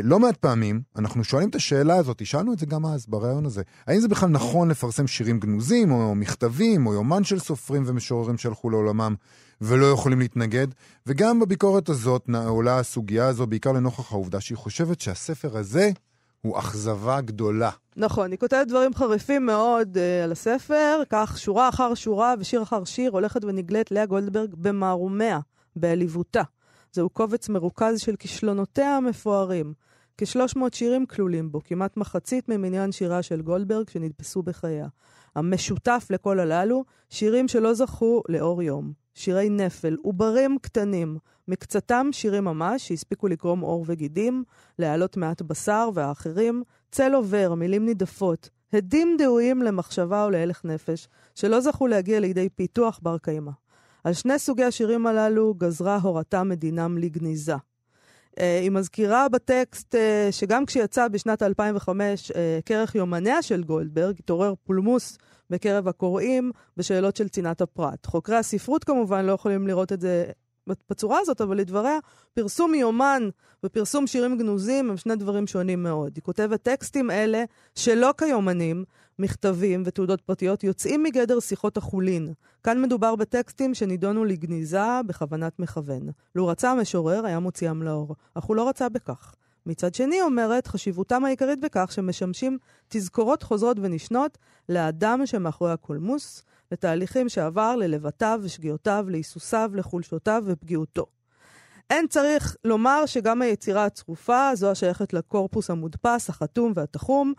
לא מעט פעמים אנחנו שואלים את השאלה הזאת, שאלנו את זה גם אז בריאיון הזה, האם זה בכלל נכון לפרסם שירים גנוזים, או מכתבים, או יומן של סופרים ומשוררים שהלכו לעולמם ולא יכולים להתנגד? וגם בביקורת הזאת עולה הסוגיה הזו, בעיקר לנוכח העובדה שהיא חושבת שהספר הזה הוא אכזבה גדולה. נכון, היא כותבת דברים חריפים מאוד uh, על הספר, כך שורה אחר שורה ושיר אחר שיר הולכת ונגלית לאה גולדברג במערומיה, בעליבותה. זהו קובץ מרוכז של כישלונותיה המפוארים. כ-300 שירים כלולים בו, כמעט מחצית ממניין שירה של גולדברג שנדפסו בחייה. המשותף לכל הללו, שירים שלא זכו לאור יום. שירי נפל, עוברים קטנים, מקצתם שירים ממש שהספיקו לקרום עור וגידים, להעלות מעט בשר והאחרים, צל עובר, מילים נידפות, הדים דהויים למחשבה ולהלך נפש, שלא זכו להגיע לידי פיתוח בר קיימא. על שני סוגי השירים הללו גזרה הורתה מדינם לגניזה. Uh, היא מזכירה בטקסט uh, שגם כשיצא בשנת 2005 uh, כרך יומניה של גולדברג, התעורר פולמוס בקרב הקוראים בשאלות של צנעת הפרט. חוקרי הספרות כמובן לא יכולים לראות את זה בצורה הזאת, אבל לדבריה, פרסום יומן ופרסום שירים גנוזים הם שני דברים שונים מאוד. היא כותבת טקסטים אלה, שלא כיומנים, מכתבים ותעודות פרטיות, יוצאים מגדר שיחות החולין. כאן מדובר בטקסטים שנידונו לגניזה בכוונת מכוון. לו רצה המשורר, היה מוציאם לאור, אך הוא לא רצה בכך. מצד שני, אומרת, חשיבותם העיקרית בכך שמשמשים תזכורות חוזרות ונשנות לאדם שמאחורי הקולמוס, לתהליכים שעבר, ללבטיו ושגיאותיו, להיסוסיו, לחולשותיו ופגיעותו. אין צריך לומר שגם היצירה הצרופה, זו השייכת לקורפוס המודפס, החתום והתחום,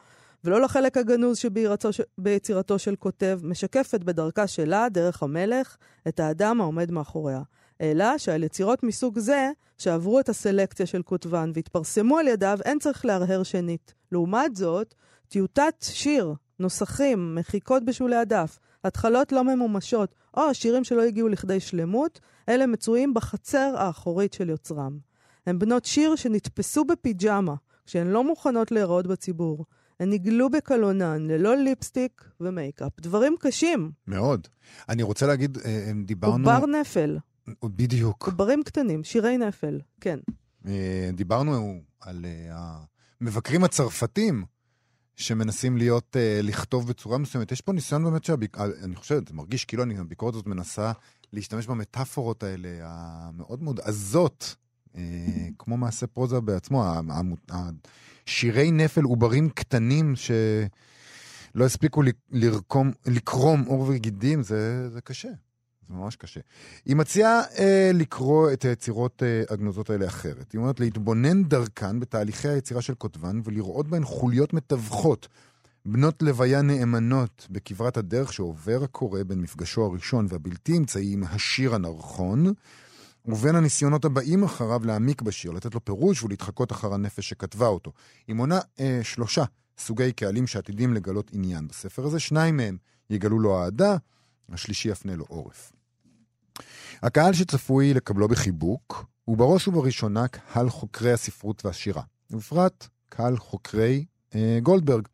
ולא לחלק הגנוז שביצירתו של כותב, משקפת בדרכה שלה, דרך המלך, את האדם העומד מאחוריה. אלא שעל יצירות מסוג זה, שעברו את הסלקציה של כותבן והתפרסמו על ידיו, אין צריך להרהר שנית. לעומת זאת, טיוטת שיר, נוסחים, מחיקות בשולי הדף, התחלות לא ממומשות, או השירים שלא הגיעו לכדי שלמות, אלה מצויים בחצר האחורית של יוצרם. הן בנות שיר שנתפסו בפיג'מה, כשהן לא מוכנות להיראות בציבור. הן נגלו בקלונן, ללא ליפסטיק ומייקאפ. דברים קשים. מאוד. אני רוצה להגיד, אה, דיברנו... עובר נפל. בדיוק. עוברים קטנים, שירי נפל, כן. אה, דיברנו על אה, המבקרים הצרפתים שמנסים להיות, לכתוב בצורה מסוימת. יש פה ניסיון באמת שהביק... אני חושב, זה מרגיש כאילו הביקורת הזאת מנסה להשתמש במטאפורות האלה, המאוד מאוד עזות, כמו מעשה פרוזה בעצמו. שירי נפל עוברים קטנים שלא הספיקו לרקום, לקרום עור וגידים, זה, זה קשה. זה ממש קשה. היא מציעה אה, לקרוא את היצירות אה, הגנוזות האלה אחרת. היא אומרת להתבונן דרכן בתהליכי היצירה של כותבן ולראות בהן חוליות מתווכות, בנות לוויה נאמנות בכברת הדרך שעובר הקורא בין מפגשו הראשון והבלתי אמצעי עם השיר הנרחון, ובין הניסיונות הבאים אחריו להעמיק בשיר, לתת לו פירוש ולהתחקות אחר הנפש שכתבה אותו. היא מונה אה, שלושה סוגי קהלים שעתידים לגלות עניין בספר הזה, שניים מהם יגלו לו אהדה, השלישי יפנה לו עורף. הקהל שצפוי לקבלו בחיבוק הוא בראש ובראשונה קהל חוקרי הספרות והשירה, ובפרט קהל חוקרי אה, גולדברג.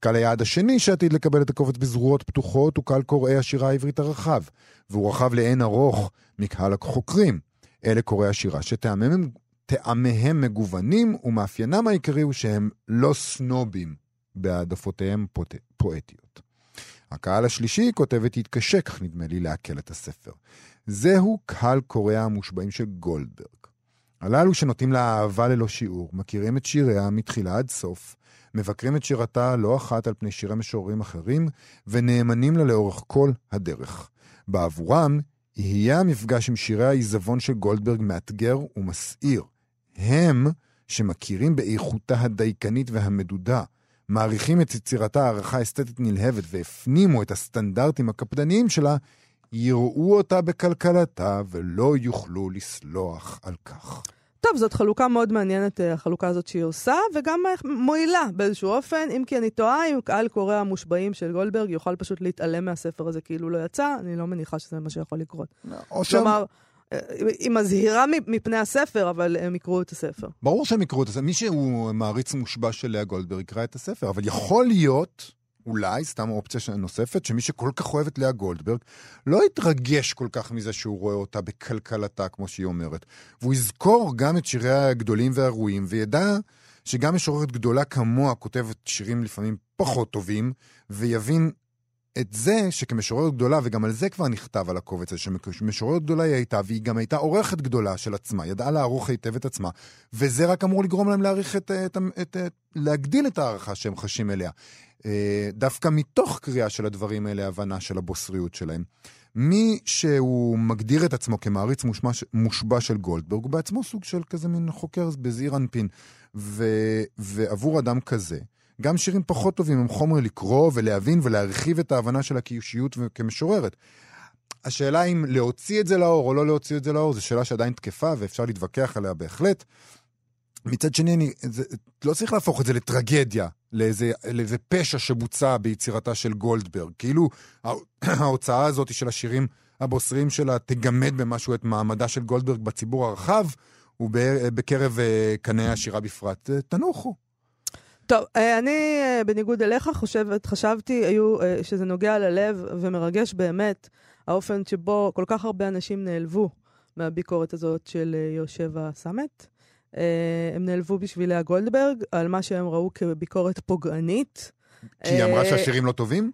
קהל היעד השני שעתיד לקבל את הקובץ בזרועות פתוחות הוא קהל קוראי השירה העברית הרחב, והוא רחב לאין ארוך מקהל החוקרים. אלה קוראי השירה שטעמיהם מגוונים, ומאפיינם העיקרי הוא שהם לא סנובים בהעדפותיהם. פואטיות. הקהל השלישי, כותבת, יתקשה, כך נדמה לי, לעכל את הספר. זהו קהל קוראי המושבעים של גולדברג. הללו שנוטים לאהבה ללא שיעור, מכירים את שיריה מתחילה עד סוף, מבקרים את שירתה לא אחת על פני שירי משוררים אחרים, ונאמנים לה לאורך כל הדרך. בעבורם, יהיה המפגש עם שירי העיזבון של גולדברג מאתגר ומסעיר. הם, שמכירים באיכותה הדייקנית והמדודה, מעריכים את יצירתה הערכה אסתטית נלהבת והפנימו את הסטנדרטים הקפדניים שלה, יראו אותה בקלקלתה ולא יוכלו לסלוח על כך. טוב, זאת חלוקה מאוד מעניינת, אה, החלוקה הזאת שהיא עושה, וגם אה, מועילה באיזשהו אופן, אם כי אני טועה, אם קהל קורא המושבעים של גולדברג יוכל פשוט להתעלם מהספר הזה כאילו לא יצא, אני לא מניחה שזה מה שיכול לקרות. או שם... כלומר, אה, היא מזהירה מפני הספר, אבל הם יקראו את הספר. ברור שהם יקראו את הספר. מי שהוא מעריץ מושבע של לאה גולדברג יקרא את הספר, אבל יכול להיות אולי, סתם אופציה נוספת, שמי שכל כך אוהב את לאה גולדברג, לא יתרגש כל כך מזה שהוא רואה אותה בכלכלתה, כמו שהיא אומרת. והוא יזכור גם את שיריה הגדולים והראויים, וידע שגם משוררת גדולה כמוה כותבת שירים לפעמים פחות טובים, ויבין את זה שכמשוררת גדולה, וגם על זה כבר נכתב על הקובץ הזה, שמשוררת גדולה היא הייתה, והיא גם הייתה עורכת גדולה של עצמה, ידעה לערוך היטב את עצמה, וזה רק אמור לגרום להם להעריך את, את, את, את, להגדיל את ההערכה שהם חשים אליה. אה, דווקא מתוך קריאה של הדברים האלה, הבנה של הבוסריות שלהם. מי שהוא מגדיר את עצמו כמעריץ מושבע, מושבע של גולדברג, הוא בעצמו סוג של כזה מין חוקר בזעיר אנפין. ו, ועבור אדם כזה, גם שירים פחות טובים הם חומר לקרוא ולהבין ולהרחיב את ההבנה של הקיושיות כמשוררת. השאלה אם להוציא את זה לאור או לא להוציא את זה לאור, זו שאלה שעדיין תקפה ואפשר להתווכח עליה בהחלט. מצד שני, אני זה, לא צריך להפוך את זה לטרגדיה, לאיזה, לאיזה פשע שבוצע ביצירתה של גולדברג. כאילו, ההוצאה הזאת של השירים הבוסריים שלה תגמד במשהו את מעמדה של גולדברג בציבור הרחב, ובקרב אה, קנאי השירה בפרט. אה, תנוחו. טוב, אה, אני, בניגוד אליך, חושבת, חשבתי היו, שזה נוגע ללב ומרגש באמת האופן שבו כל כך הרבה אנשים נעלבו מהביקורת הזאת של יושבה סאמט. אה, הם נעלבו בשביל לאה גולדברג על מה שהם ראו כביקורת פוגענית. כי היא אמרה אה, שהשירים לא טובים?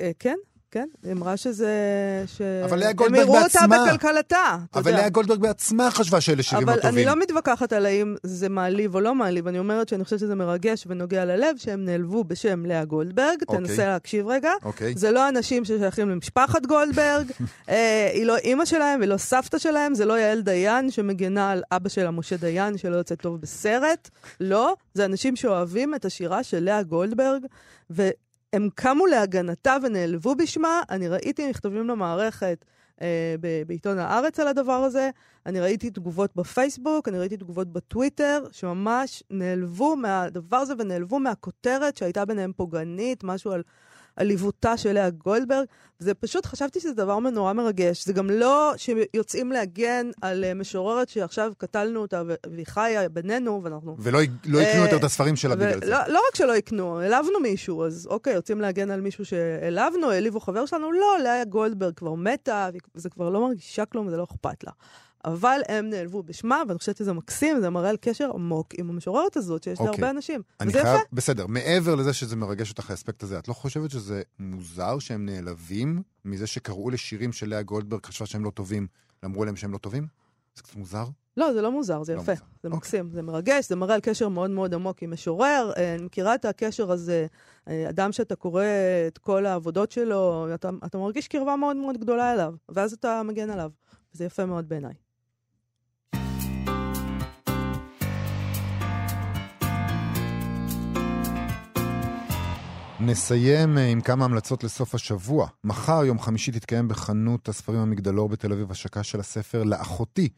אה, כן. כן, היא אמרה שזה... ש... אבל לאה גולדברג בעצמה... הם יראו אותה בכלכלתה, אבל לאה גולדברג בעצמה חשבה שאלה שירים לא טובים. אבל אני לא מתווכחת על האם זה מעליב או לא מעליב, אני אומרת שאני חושבת שזה מרגש ונוגע ללב שהם נעלבו בשם לאה גולדברג. Okay. אוקיי. תנסה להקשיב רגע. Okay. אוקיי. זה לא אנשים ששייכים למשפחת גולדברג, אה, היא לא אימא שלהם ולא סבתא שלהם, זה לא יעל דיין שמגנה על אבא שלה, משה דיין, שלא יוצא טוב בסרט. לא, זה אנשים שאוהבים את השירה של לאה גולדברג, ו... הם קמו להגנתה ונעלבו בשמה. אני ראיתי מכתבים למערכת אה, בעיתון הארץ על הדבר הזה, אני ראיתי תגובות בפייסבוק, אני ראיתי תגובות בטוויטר, שממש נעלבו מהדבר הזה ונעלבו מהכותרת שהייתה ביניהם פוגענית, משהו על... עליבותה של לאה גולדברג. זה פשוט, חשבתי שזה דבר נורא מרגש. זה גם לא שיוצאים להגן על uh, משוררת שעכשיו קטלנו אותה והיא חיה בינינו, ואנחנו... ולא לא יקנו יותר את הספרים שלה בגלל זה. לא, לא רק שלא יקנו, העלבנו מישהו, אז אוקיי, יוצאים להגן על מישהו שהעלבנו, העליבו חבר שלנו, לא, לאה גולדברג כבר מתה, וזה כבר לא מרגישה כלום, זה לא אכפת לה. אבל הם נעלבו בשמה, ואני חושבת שזה מקסים, זה מראה על קשר עמוק עם המשוררת הזאת, שיש לה הרבה אנשים. אני וזה חייב, יפה. בסדר, מעבר לזה שזה מרגש אותך האספקט הזה, את לא חושבת שזה מוזר שהם נעלבים מזה שקראו לשירים של לאה גולדברג, חשבה שהם לא טובים, ואמרו להם שהם לא טובים? זה קצת מוזר? לא, זה לא מוזר, זה לא יפה. מוזר. זה אוקיי. מקסים, זה מרגש, זה מראה על קשר מאוד מאוד עמוק עם משורר. אה, אני מכירה את הקשר הזה, אה, אדם שאתה קורא את כל העבודות שלו, אתה, אתה מרגיש קרבה מאוד מאוד גדולה אליו, ואז אתה מגן עליו. זה יפה מאוד בעיניי. נסיים אה, עם כמה המלצות לסוף השבוע. מחר, יום חמישי, תתקיים בחנות הספרים המגדלור בתל אביב השקה של הספר לאחותי,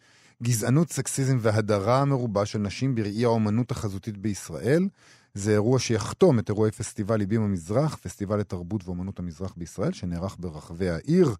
גזענות, סקסיזם והדרה מרובה של נשים בראי האומנות החזותית בישראל. זה אירוע שיחתום את אירועי פסטיבל ליבים המזרח, פסטיבל לתרבות ואומנות המזרח בישראל, שנערך ברחבי העיר.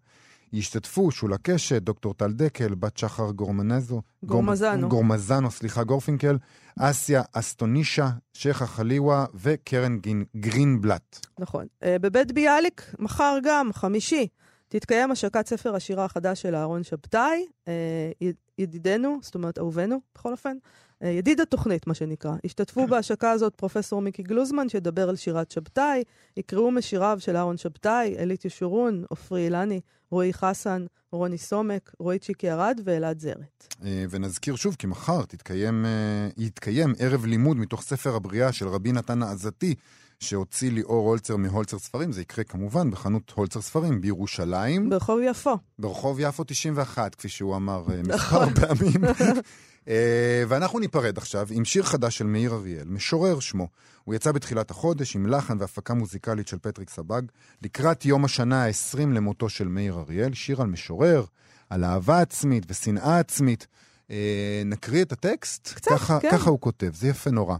ישתתפו שולה קשת, דוקטור טל דקל, בת שחר גורמנזו, גורמזנו. גורמזנו, סליחה, גורפינקל, אסיה אסטונישה, שייחה חליווה וקרן גין, גרינבלט. נכון. אה, בבית ביאליק, מחר גם, חמישי, תתקיים השקת ספר השירה החדש של אהרון שבתאי, אה, ידידנו, זאת אומרת אהובנו, בכל אופן, אה, ידיד התוכנית, מה שנקרא. השתתפו בהשקה הזאת פרופסור מיקי גלוזמן, שידבר על שירת שבתאי, יקראו משיריו של אהרון שבתאי, אלית ישורון, עופרי אילני, רועי חסן, רוני סומק, רועי צ'יקי ארד ואלעד זרת. אה, ונזכיר שוב כי מחר תתקיים, אה, יתקיים ערב לימוד מתוך ספר הבריאה של רבי נתן העזתי, שהוציא ליאור הולצר מהולצר ספרים. זה יקרה כמובן בחנות הולצר ספרים בירושלים, ברחוב יפו. ברחוב יפו 91, כפי שהוא אמר אה, נכון. מספר פעמים. אה, ואנחנו ניפרד עכשיו עם שיר חדש של מאיר אריאל, משורר שמו. הוא יצא בתחילת החודש עם לחן והפקה מוזיקלית של פטריק סבג, לקראת יום השנה ה-20 למותו של מאיר אריאל, שיר על משורר, על אהבה עצמית ושנאה עצמית. אה, נקריא את הטקסט? קצת, ככה, כן. ככה הוא כותב, זה יפה נורא.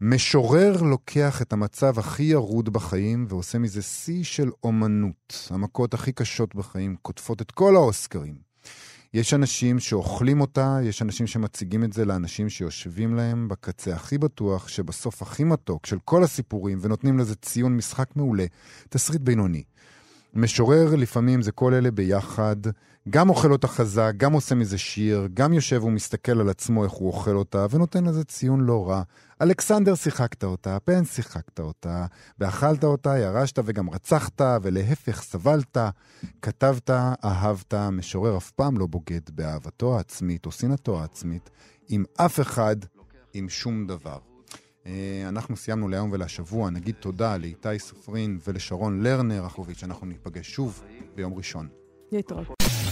משורר לוקח את המצב הכי ירוד בחיים ועושה מזה שיא של אומנות. המכות הכי קשות בחיים קוטפות את כל האוסקרים. יש אנשים שאוכלים אותה, יש אנשים שמציגים את זה לאנשים שיושבים להם בקצה הכי בטוח, שבסוף הכי מתוק של כל הסיפורים, ונותנים לזה ציון משחק מעולה, תסריט בינוני. משורר לפעמים זה כל אלה ביחד, גם אוכל אותה חזק, גם עושה מזה שיר, גם יושב ומסתכל על עצמו איך הוא אוכל אותה, ונותן לזה ציון לא רע. אלכסנדר שיחקת אותה, פן שיחקת אותה, ואכלת אותה, ירשת וגם רצחת, ולהפך סבלת, כתבת, אהבת, משורר אף פעם לא בוגד באהבתו העצמית או שנאתו העצמית, עם אף אחד, עם שום דבר. אה, אנחנו סיימנו להיום ולשבוע, נגיד תודה לאיתי סופרין ולשרון לרנר אחוביץ', אנחנו ניפגש שוב ביום ראשון. להתראות.